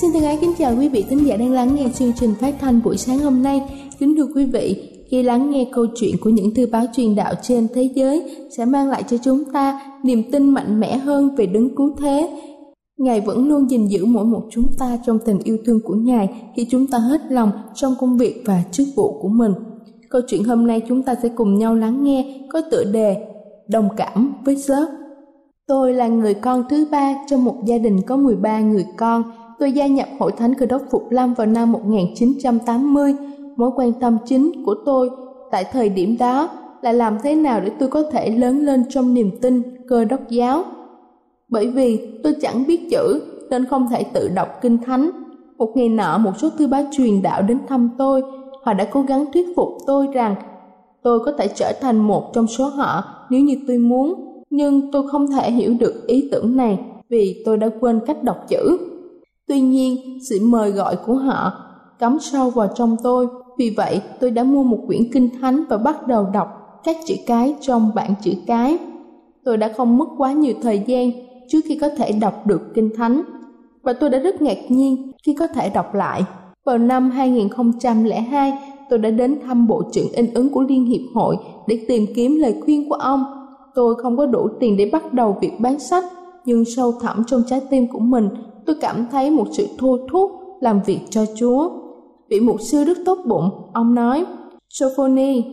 Xin thân ái kính chào quý vị thính giả đang lắng nghe chương trình phát thanh buổi sáng hôm nay. Kính thưa quý vị, khi lắng nghe câu chuyện của những thư báo truyền đạo trên thế giới sẽ mang lại cho chúng ta niềm tin mạnh mẽ hơn về đấng cứu thế. Ngài vẫn luôn gìn giữ mỗi một chúng ta trong tình yêu thương của Ngài khi chúng ta hết lòng trong công việc và chức vụ của mình. Câu chuyện hôm nay chúng ta sẽ cùng nhau lắng nghe có tựa đề Đồng cảm với Job. Tôi là người con thứ ba trong một gia đình có 13 người con tôi gia nhập Hội Thánh Cơ đốc Phục Lâm vào năm 1980. Mối quan tâm chính của tôi tại thời điểm đó là làm thế nào để tôi có thể lớn lên trong niềm tin cơ đốc giáo. Bởi vì tôi chẳng biết chữ nên không thể tự đọc kinh thánh. Một ngày nọ một số thư báo truyền đạo đến thăm tôi, họ đã cố gắng thuyết phục tôi rằng tôi có thể trở thành một trong số họ nếu như tôi muốn. Nhưng tôi không thể hiểu được ý tưởng này vì tôi đã quên cách đọc chữ. Tuy nhiên, sự mời gọi của họ cắm sâu vào trong tôi. Vì vậy, tôi đã mua một quyển kinh thánh và bắt đầu đọc các chữ cái trong bảng chữ cái. Tôi đã không mất quá nhiều thời gian trước khi có thể đọc được kinh thánh. Và tôi đã rất ngạc nhiên khi có thể đọc lại. Vào năm 2002, tôi đã đến thăm Bộ trưởng in ứng của Liên Hiệp Hội để tìm kiếm lời khuyên của ông. Tôi không có đủ tiền để bắt đầu việc bán sách, nhưng sâu thẳm trong trái tim của mình tôi cảm thấy một sự thua thúc làm việc cho Chúa. Vị mục sư rất tốt bụng, ông nói, Sophoni,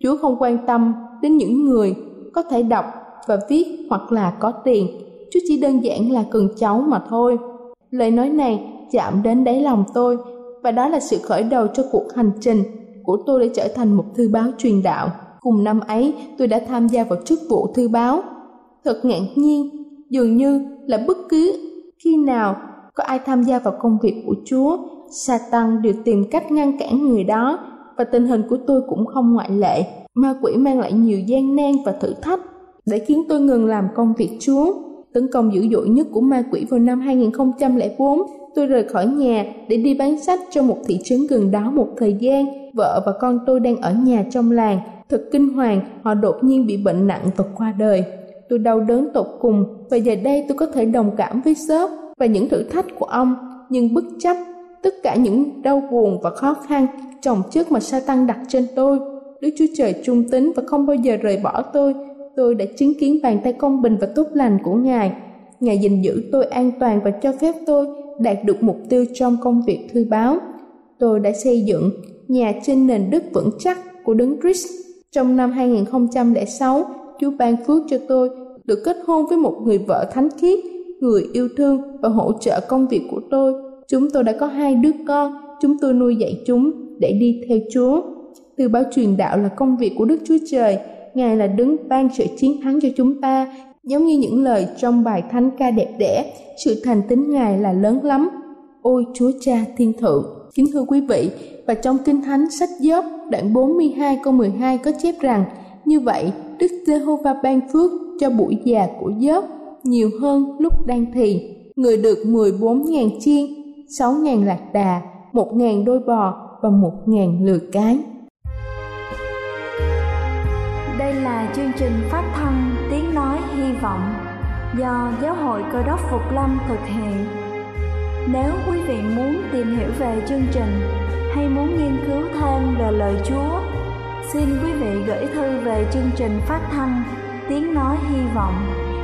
Chúa không quan tâm đến những người có thể đọc và viết hoặc là có tiền. Chúa chỉ đơn giản là cần cháu mà thôi. Lời nói này chạm đến đáy lòng tôi và đó là sự khởi đầu cho cuộc hành trình của tôi để trở thành một thư báo truyền đạo. Cùng năm ấy, tôi đã tham gia vào chức vụ thư báo. Thật ngạc nhiên, dường như là bất cứ khi nào có ai tham gia vào công việc của Chúa, Satan đều tìm cách ngăn cản người đó và tình hình của tôi cũng không ngoại lệ. Ma quỷ mang lại nhiều gian nan và thử thách để khiến tôi ngừng làm công việc Chúa. Tấn công dữ dội nhất của ma quỷ vào năm 2004, tôi rời khỏi nhà để đi bán sách cho một thị trấn gần đó một thời gian. Vợ và con tôi đang ở nhà trong làng. Thật kinh hoàng, họ đột nhiên bị bệnh nặng và qua đời tôi đau đớn tột cùng và giờ đây tôi có thể đồng cảm với Sớp và những thử thách của ông, nhưng bất chấp tất cả những đau buồn và khó khăn chồng chất mà Satan đặt trên tôi. Đức Chúa Trời trung tín và không bao giờ rời bỏ tôi. Tôi đã chứng kiến bàn tay công bình và tốt lành của Ngài. Ngài gìn giữ tôi an toàn và cho phép tôi đạt được mục tiêu trong công việc thư báo. Tôi đã xây dựng nhà trên nền đất vững chắc của Đấng Christ. Trong năm 2006, Chúa ban phước cho tôi được kết hôn với một người vợ thánh khiết, người yêu thương và hỗ trợ công việc của tôi. Chúng tôi đã có hai đứa con, chúng tôi nuôi dạy chúng để đi theo Chúa. Từ báo truyền đạo là công việc của Đức Chúa Trời, Ngài là đứng ban sự chiến thắng cho chúng ta, giống như những lời trong bài thánh ca đẹp đẽ, sự thành tín Ngài là lớn lắm. Ôi Chúa Cha Thiên Thượng. Kính thưa quý vị, và trong Kinh Thánh sách Gióp đoạn 42 câu 12 có chép rằng như vậy Đức Giê-hô-va ban phước cho buổi già của Gióp nhiều hơn lúc đang thì. Người được 14.000 chiên, 6.000 lạc đà, 1.000 đôi bò và 1.000 lừa cái. Đây là chương trình phát thanh Tiếng Nói Hy Vọng do Giáo hội Cơ đốc Phục Lâm thực hiện. Nếu quý vị muốn tìm hiểu về chương trình hay muốn nghiên cứu thêm về lời Chúa, xin quý vị gửi thư về chương trình phát thanh Tiếng Nói Hy Vọng,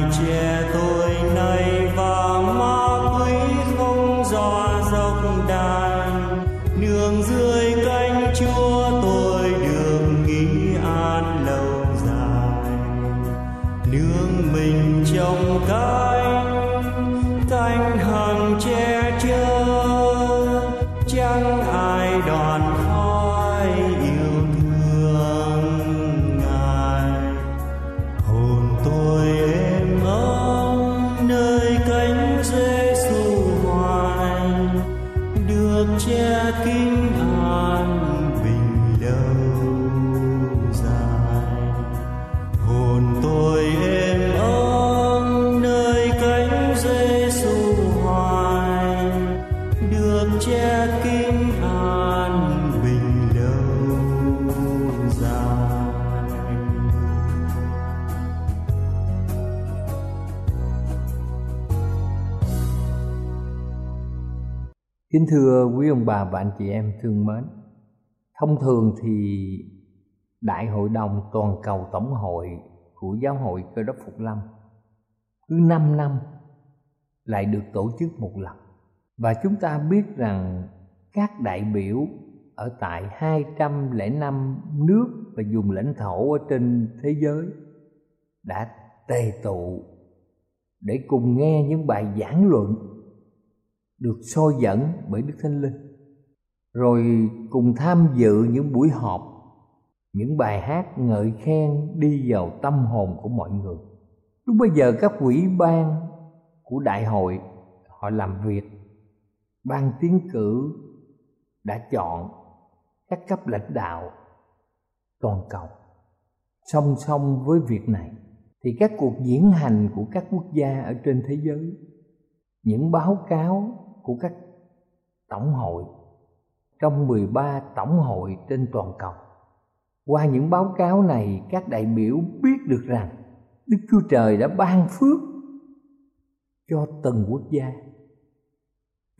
Hồn tôi Kính thưa quý ông bà và anh chị em thương mến, thông thường thì Đại hội đồng toàn cầu tổng hội của Giáo hội Cơ đốc Phục Lâm cứ 5 năm lại được tổ chức một lần. Và chúng ta biết rằng các đại biểu ở tại 205 nước và vùng lãnh thổ ở trên thế giới đã tề tụ để cùng nghe những bài giảng luận được soi dẫn bởi Đức Thánh Linh. Rồi cùng tham dự những buổi họp, những bài hát ngợi khen đi vào tâm hồn của mọi người. Lúc bây giờ các quỹ ban của đại hội, họ làm việc, ban tiến cử đã chọn các cấp lãnh đạo toàn cầu. Song song với việc này, thì các cuộc diễn hành của các quốc gia ở trên thế giới, những báo cáo của các tổng hội trong 13 tổng hội trên toàn cầu. Qua những báo cáo này, các đại biểu biết được rằng Đức Chúa Trời đã ban phước cho từng quốc gia,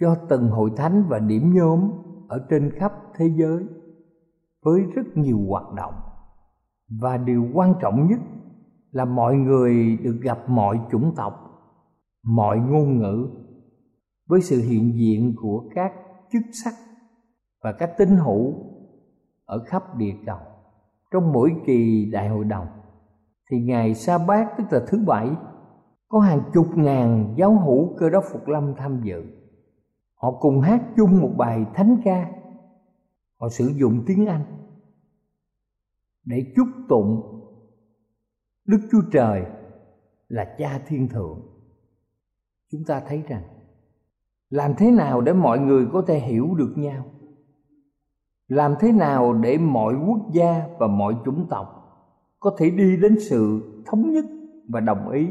cho từng hội thánh và điểm nhóm ở trên khắp thế giới với rất nhiều hoạt động. Và điều quan trọng nhất là mọi người được gặp mọi chủng tộc, mọi ngôn ngữ với sự hiện diện của các chức sắc và các tín hữu ở khắp địa cầu. Trong mỗi kỳ đại hội đồng, thì ngày sa bát, tức là thứ bảy, có hàng chục ngàn giáo hữu cơ đốc phục lâm tham dự. Họ cùng hát chung một bài thánh ca. Họ sử dụng tiếng anh để chúc tụng đức chúa trời là cha thiên thượng. Chúng ta thấy rằng làm thế nào để mọi người có thể hiểu được nhau? Làm thế nào để mọi quốc gia và mọi chủng tộc có thể đi đến sự thống nhất và đồng ý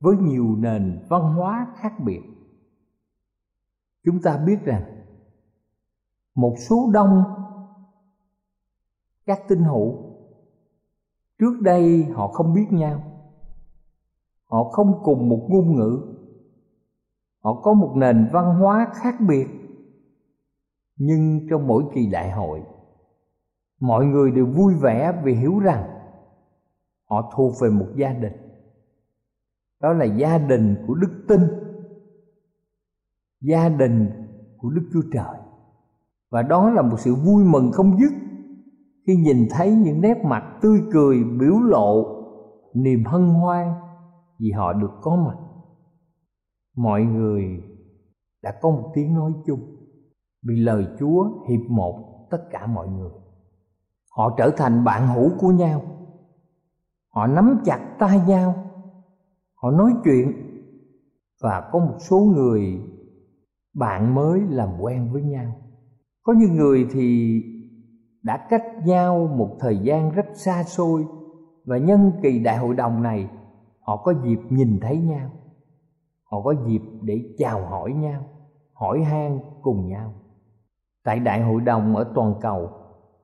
với nhiều nền văn hóa khác biệt? Chúng ta biết rằng một số đông các tinh hữu trước đây họ không biết nhau. Họ không cùng một ngôn ngữ họ có một nền văn hóa khác biệt, nhưng trong mỗi kỳ đại hội, mọi người đều vui vẻ vì hiểu rằng họ thuộc về một gia đình. Đó là gia đình của đức tin, gia đình của đức chúa trời. Và đó là một sự vui mừng không dứt khi nhìn thấy những nét mặt tươi cười biểu lộ niềm hân hoan vì họ được có mặt mọi người đã có một tiếng nói chung. Vì lời chúa hiệp một tất cả mọi người. Họ trở thành bạn hữu của nhau. Họ nắm chặt tay nhau. Họ nói chuyện. Và có một số người bạn mới làm quen với nhau. Có những người thì đã cách nhau một thời gian rất xa xôi. Và nhân kỳ đại hội đồng này, họ có dịp nhìn thấy nhau họ có dịp để chào hỏi nhau, hỏi han cùng nhau. Tại đại hội đồng ở toàn cầu,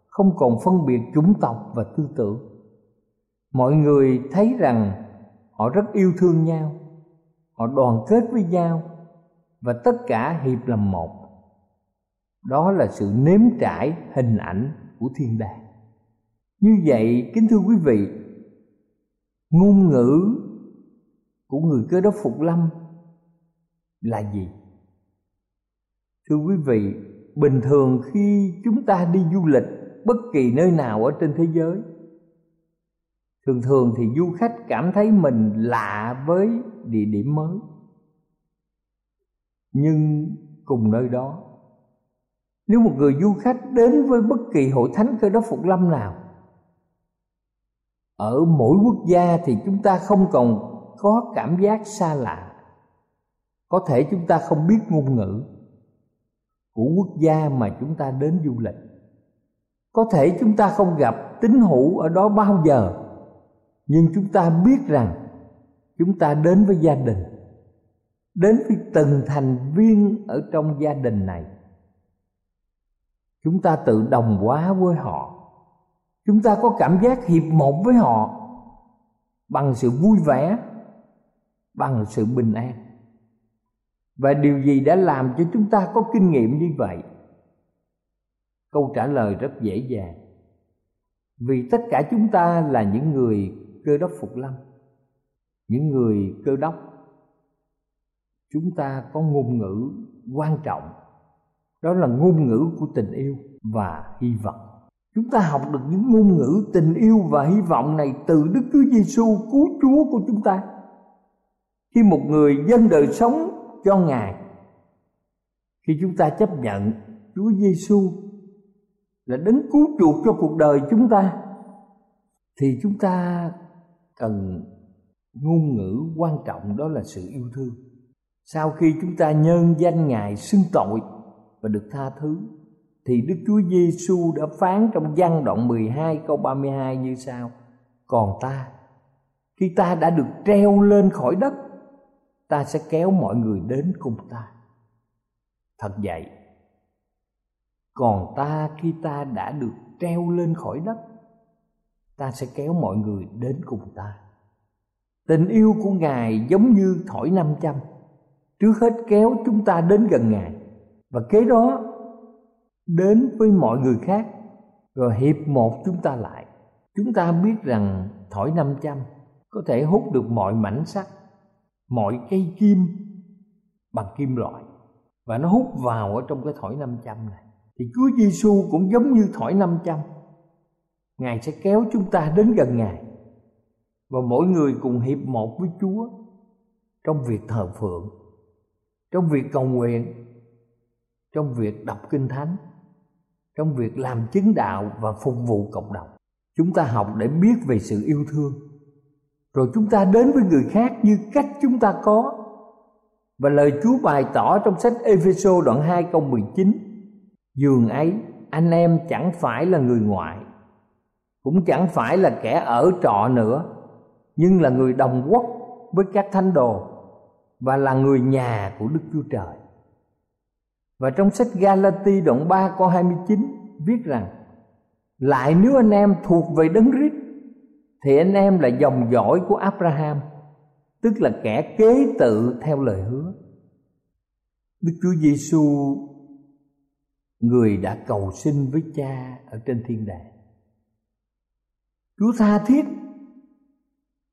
không còn phân biệt chủng tộc và tư tưởng. Mọi người thấy rằng họ rất yêu thương nhau, họ đoàn kết với nhau và tất cả hiệp làm một. Đó là sự nếm trải hình ảnh của thiên đàng. Như vậy, kính thưa quý vị, ngôn ngữ của người cơ đốc phục lâm là gì? Thưa quý vị, bình thường khi chúng ta đi du lịch bất kỳ nơi nào ở trên thế giới, thường thường thì du khách cảm thấy mình lạ với địa điểm mới. Nhưng cùng nơi đó, nếu một người du khách đến với bất kỳ hội thánh cơ đốc phục lâm nào, ở mỗi quốc gia thì chúng ta không còn có cảm giác xa lạ có thể chúng ta không biết ngôn ngữ của quốc gia mà chúng ta đến du lịch. Có thể chúng ta không gặp tín hữu ở đó bao giờ, nhưng chúng ta biết rằng chúng ta đến với gia đình, đến với từng thành viên ở trong gia đình này. Chúng ta tự đồng hóa với họ. Chúng ta có cảm giác hiệp một với họ bằng sự vui vẻ, bằng sự bình an và điều gì đã làm cho chúng ta có kinh nghiệm như vậy? Câu trả lời rất dễ dàng. Vì tất cả chúng ta là những người cơ đốc phục lâm, những người cơ đốc. Chúng ta có ngôn ngữ quan trọng. Đó là ngôn ngữ của tình yêu và hy vọng. Chúng ta học được những ngôn ngữ tình yêu và hy vọng này từ đức chúa giêsu cứu chúa của chúng ta. Khi một người dân đời sống cho ngài. Khi chúng ta chấp nhận chúa giêsu là đấng cứu chuộc cho cuộc đời chúng ta, thì chúng ta cần ngôn ngữ quan trọng đó là sự yêu thương. Sau khi chúng ta nhân danh ngài xưng tội và được tha thứ, thì Đức Chúa Giêsu đã phán trong văn đoạn 12 câu 32 như sau: Còn ta, khi ta đã được treo lên khỏi đất ta sẽ kéo mọi người đến cùng ta. Thật vậy, còn ta khi ta đã được treo lên khỏi đất ta sẽ kéo mọi người đến cùng ta tình yêu của ngài giống như thổi năm trăm trước hết kéo chúng ta đến gần ngài và kế đó đến với mọi người khác rồi hiệp một chúng ta lại chúng ta biết rằng thổi năm trăm có thể hút được mọi mảnh sắt mọi cây kim bằng kim loại. Và nó hút vào ở trong cái thỏi 500 này. Thì Chúa Giêsu cũng giống như thỏi 500 Ngài sẽ kéo chúng ta đến gần Ngài. Và mỗi người cùng hiệp một với Chúa trong việc thờ phượng, trong việc cầu nguyện, trong việc đọc kinh thánh, trong việc làm chứng đạo và phục vụ cộng đồng. Chúng ta học để biết về sự yêu thương rồi chúng ta đến với người khác như cách chúng ta có. Và lời Chúa bày tỏ trong sách Ephesos đoạn 2 câu 19 Dường ấy, anh em chẳng phải là người ngoại, Cũng chẳng phải là kẻ ở trọ nữa, Nhưng là người đồng quốc với các thánh đồ Và là người nhà của Đức Chúa Trời. Và trong sách Galati đoạn 3 câu 29 viết rằng, Lại nếu anh em thuộc về đấng Rít thì anh em là dòng dõi của Abraham, tức là kẻ kế tự theo lời hứa Đức Chúa Giêsu người đã cầu xin với Cha ở trên thiên đàng. Chúa tha thiết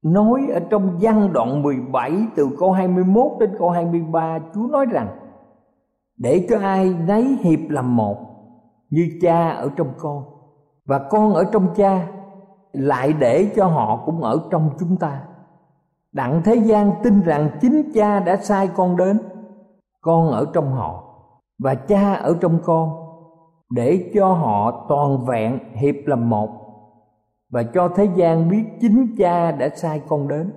nói ở trong văn đoạn 17 từ câu 21 đến câu 23 Chúa nói rằng, để cho ai nấy hiệp làm một như cha ở trong con và con ở trong cha lại để cho họ cũng ở trong chúng ta. Đặng thế gian tin rằng chính cha đã sai con đến, con ở trong họ và cha ở trong con, để cho họ toàn vẹn hiệp làm một và cho thế gian biết chính cha đã sai con đến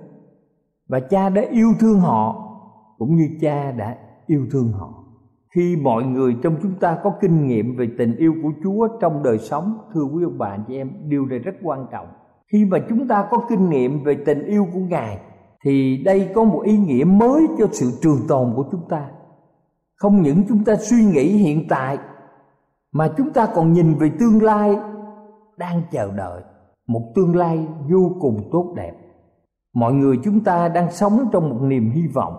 và cha đã yêu thương họ cũng như cha đã yêu thương họ khi mọi người trong chúng ta có kinh nghiệm về tình yêu của Chúa trong đời sống, thưa quý ông bà chị em, điều này rất quan trọng. Khi mà chúng ta có kinh nghiệm về tình yêu của Ngài, thì đây có một ý nghĩa mới cho sự trường tồn của chúng ta. Không những chúng ta suy nghĩ hiện tại, mà chúng ta còn nhìn về tương lai đang chờ đợi. Một tương lai vô cùng tốt đẹp. Mọi người chúng ta đang sống trong một niềm hy vọng.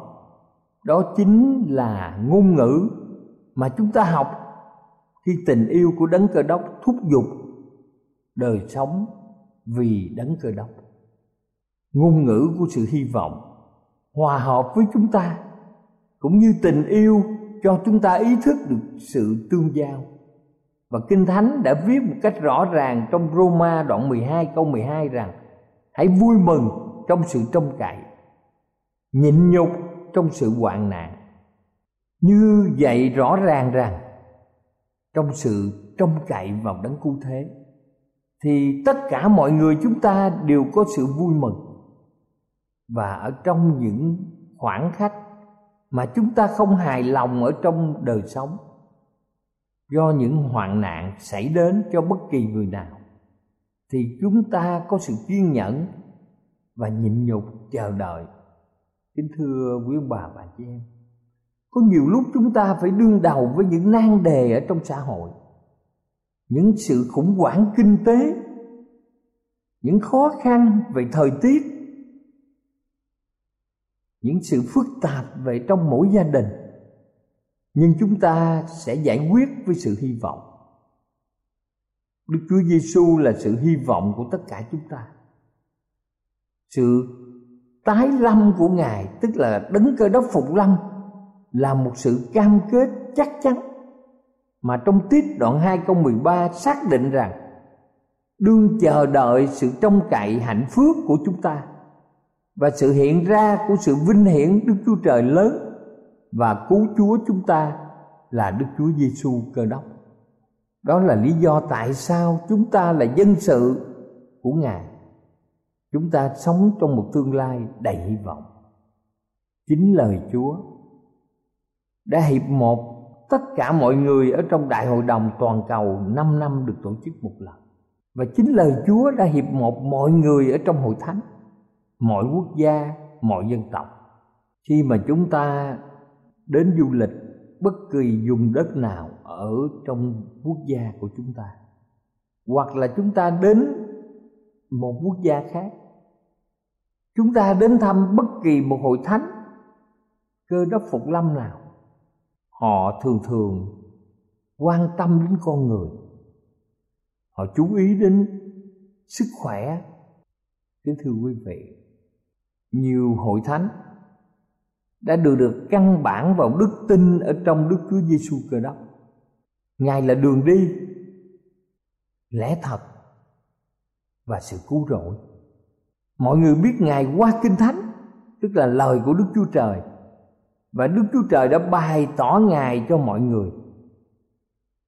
Đó chính là ngôn ngữ mà chúng ta học khi tình yêu của đấng cơ đốc thúc giục đời sống vì đấng cơ đốc. Ngôn ngữ của sự hy vọng hòa hợp với chúng ta, cũng như tình yêu cho chúng ta ý thức được sự tương giao. Và Kinh Thánh đã viết một cách rõ ràng trong Roma đoạn 12 câu 12 rằng, Hãy vui mừng trong sự trông cậy, Nhịn nhục trong sự hoạn nạn. Như vậy rõ ràng rằng Trong sự trông cậy vào đấng cứu thế, Thì tất cả mọi người chúng ta đều có sự vui mừng. Và ở trong những khoảng khắc mà chúng ta không hài lòng ở trong đời sống, do những hoạn nạn xảy đến cho bất kỳ người nào, thì chúng ta có sự kiên nhẫn và nhịn nhục chờ đợi. Kính thưa quý ông bà và chị em có nhiều lúc chúng ta phải đương đầu với những nan đề ở trong xã hội. Những sự khủng hoảng kinh tế. Những khó khăn về thời tiết. Những sự phức tạp về trong mỗi gia đình. Nhưng chúng ta sẽ giải quyết với sự hy vọng. Đức chúa giêsu là sự hy vọng của tất cả chúng ta. Sự tái lâm của ngài, tức là đấng cơ đốc phục lâm là một sự cam kết chắc chắn mà trong tiết đoạn 2 câu 13 xác định rằng, đương chờ đợi sự trông cậy hạnh phúc của chúng ta và sự hiện ra của sự vinh hiển Đức Chúa Trời lớn và cứu Chúa chúng ta là Đức Chúa Giêsu Cơ đốc. Đó là lý do tại sao chúng ta là dân sự của Ngài. Chúng ta sống trong một tương lai đầy hy vọng. Chính lời Chúa đã hiệp một tất cả mọi người ở trong đại hội đồng toàn cầu 5 năm được tổ chức một lần. Và chính lời Chúa đã hiệp một mọi người ở trong hội thánh, mọi quốc gia, mọi dân tộc. Khi mà chúng ta đến du lịch bất kỳ vùng đất nào ở trong quốc gia của chúng ta hoặc là chúng ta đến một quốc gia khác chúng ta đến thăm bất kỳ một hội thánh cơ đốc phục lâm nào họ thường thường quan tâm đến con người họ chú ý đến sức khỏe kính thưa quý vị nhiều hội thánh đã được được căn bản vào đức tin ở trong Đức Chúa Giêsu Cơ đốc. Ngài là đường đi, lẽ thật và sự cứu rỗi. Mọi người biết Ngài qua Kinh Thánh, tức là lời của Đức Chúa Trời. Và Đức Chúa Trời đã bày tỏ Ngài cho mọi người.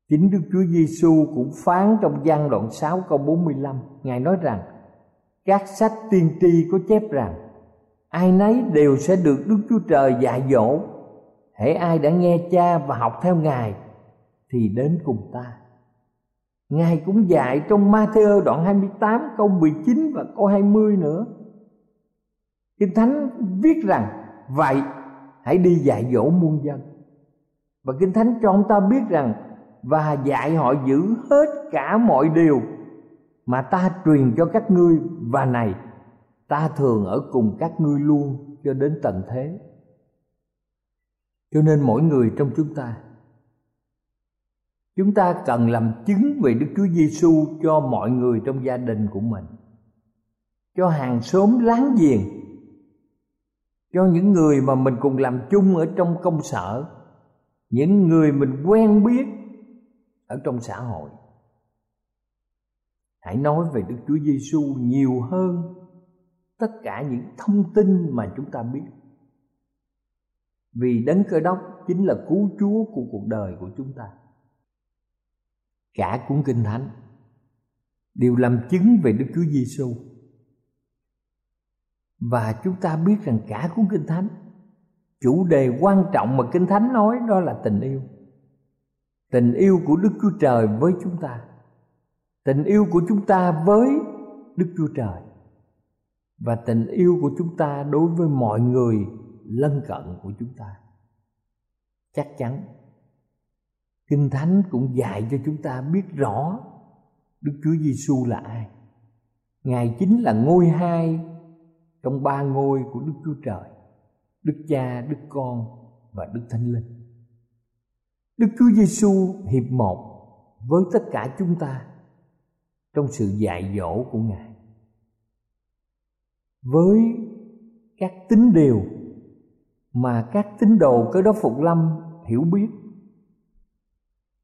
Chính Đức Chúa Giêsu cũng phán trong gian đoạn 6 câu 45, Ngài nói rằng: Các sách tiên tri có chép rằng ai nấy đều sẽ được đức chúa trời dạy dỗ. Hễ ai đã nghe cha và học theo ngài thì đến cùng ta. Ngài cũng dạy trong Matthew đoạn 28 câu 19 và câu 20 nữa. Kinh Thánh viết rằng Vậy hãy đi dạy dỗ muôn dân. Và Kinh Thánh cho ông ta biết rằng Và dạy họ giữ hết cả mọi điều Mà ta truyền cho các ngươi. Và này, ta thường ở cùng các ngươi luôn cho đến tận thế. Cho nên mỗi người trong chúng ta chúng ta cần làm chứng về Đức Chúa Giêsu cho mọi người trong gia đình của mình, cho hàng xóm láng giềng cho những người mà mình cùng làm chung ở trong công sở, những người mình quen biết ở trong xã hội. Hãy nói về Đức Chúa Giêsu nhiều hơn tất cả những thông tin mà chúng ta biết. Vì đấng cơ đốc chính là cứu chúa của cuộc đời của chúng ta. Cả cuốn kinh thánh đều làm chứng về đức chúa giêsu và chúng ta biết rằng cả cuốn kinh thánh, chủ đề quan trọng mà kinh thánh nói đó là tình yêu. Tình yêu của đức chúa trời với chúng ta. Tình yêu của chúng ta với đức chúa trời. Và tình yêu của chúng ta đối với mọi người lân cận của chúng ta. Chắc chắn, kinh thánh cũng dạy cho chúng ta biết rõ đức chúa giêsu là ai. Ngài chính là ngôi hai trong ba ngôi của đức chúa trời, đức cha, đức con và đức thánh linh. Đức chúa giêsu hiệp một với tất cả chúng ta trong sự dạy dỗ của ngài. Với các tín điều mà các tín đồ cơ đốc phục lâm hiểu biết,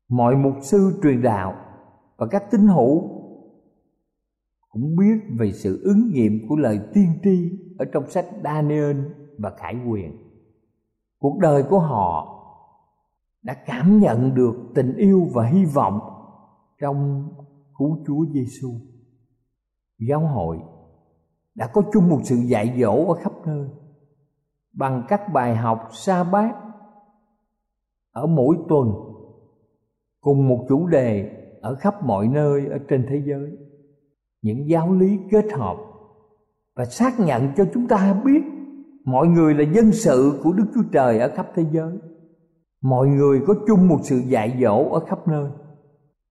mọi mục sư truyền đạo và các tín hữu cũng biết về sự ứng nghiệm của lời tiên tri ở trong sách Daniel và Khải Quyền. Cuộc đời của họ đã cảm nhận được tình yêu và hy vọng trong cứu Chúa Giêsu. Giáo hội đã có chung một sự dạy dỗ ở khắp nơi, bằng các bài học sa bát ở mỗi tuần, cùng một chủ đề ở khắp mọi nơi ở trên thế giới những giáo lý kết hợp và xác nhận cho chúng ta biết mọi người là dân sự của Đức Chúa Trời ở khắp thế giới. Mọi người có chung một sự dạy dỗ ở khắp nơi.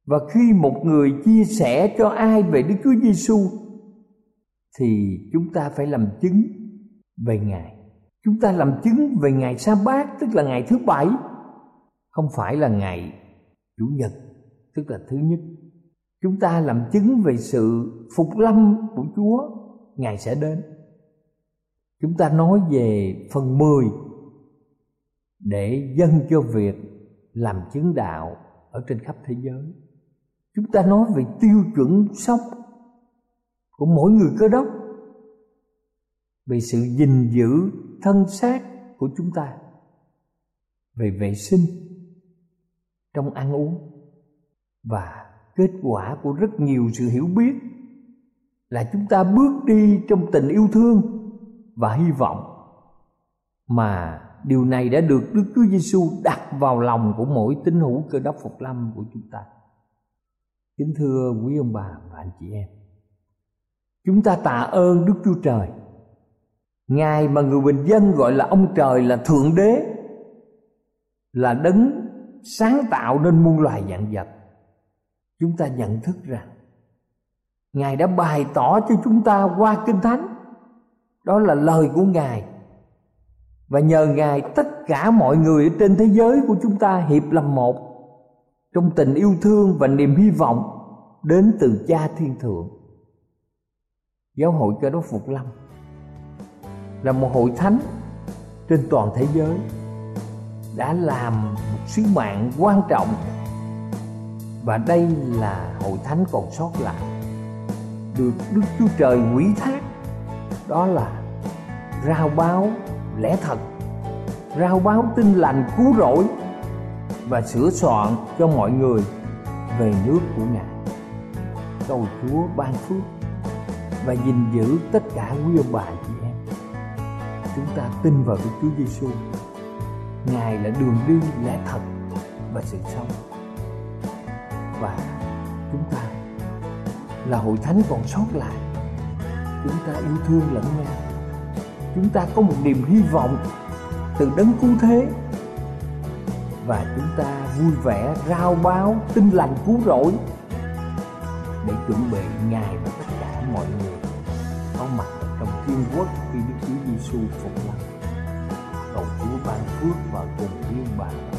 Và khi một người chia sẻ cho ai về Đức Chúa Giêsu, thì chúng ta phải làm chứng về Ngài. Chúng ta làm chứng về ngày sa bát tức là ngày thứ bảy, không phải là ngày chủ nhật, tức là thứ nhất chúng ta làm chứng về sự phục lâm của chúa, ngài sẽ đến. Chúng ta nói về phần 10 để dâng cho việc làm chứng đạo ở trên khắp thế giới. Chúng ta nói về tiêu chuẩn sống của mỗi người cơ đốc, về sự gìn giữ thân xác của chúng ta, về vệ sinh trong ăn uống và kết quả của rất nhiều sự hiểu biết là chúng ta bước đi trong tình yêu thương và hy vọng mà điều này đã được Đức Chúa Giêsu đặt vào lòng của mỗi tín hữu cơ đốc phục lâm của chúng ta. Kính thưa quý ông bà và anh chị em, chúng ta tạ ơn Đức Chúa Trời. Ngài mà người bình dân gọi là ông trời là thượng đế là đấng sáng tạo nên muôn loài dạng vật. Chúng ta nhận thức rằng, Ngài đã bày tỏ cho chúng ta qua Kinh Thánh. Đó là lời của Ngài. Và nhờ Ngài, tất cả mọi người ở trên thế giới của chúng ta hiệp làm một Trong tình yêu thương và niềm hy vọng đến từ Cha Thiên Thượng. Giáo hội Cơ đốc Phục Lâm Là một hội thánh trên toàn thế giới Đã làm một sứ mạng quan trọng và đây là hội thánh còn sót lại được Đức Chúa Trời quỷ thác, đó là rao báo lẽ thật, rao báo tin lành cứu rỗi và sửa soạn cho mọi người về nước của Ngài. Cầu Chúa ban phước và gìn giữ tất cả quý ông bà chị em. Chúng ta tin vào Đức Chúa Giêsu. Ngài là đường đi lẽ thật và sự sống. Và chúng ta là hội thánh còn sót lại chúng ta yêu thương lẫn nhau chúng ta có một niềm hy vọng từ đấng cứu thế và chúng ta vui vẻ rao báo tin lành cứu rỗi để chuẩn bị ngài và tất cả mọi người có mặt trong thiên quốc khi Đức Chúa Giêsu phục lâm. Cầu Chúa ban phước và cùng yêu bạn.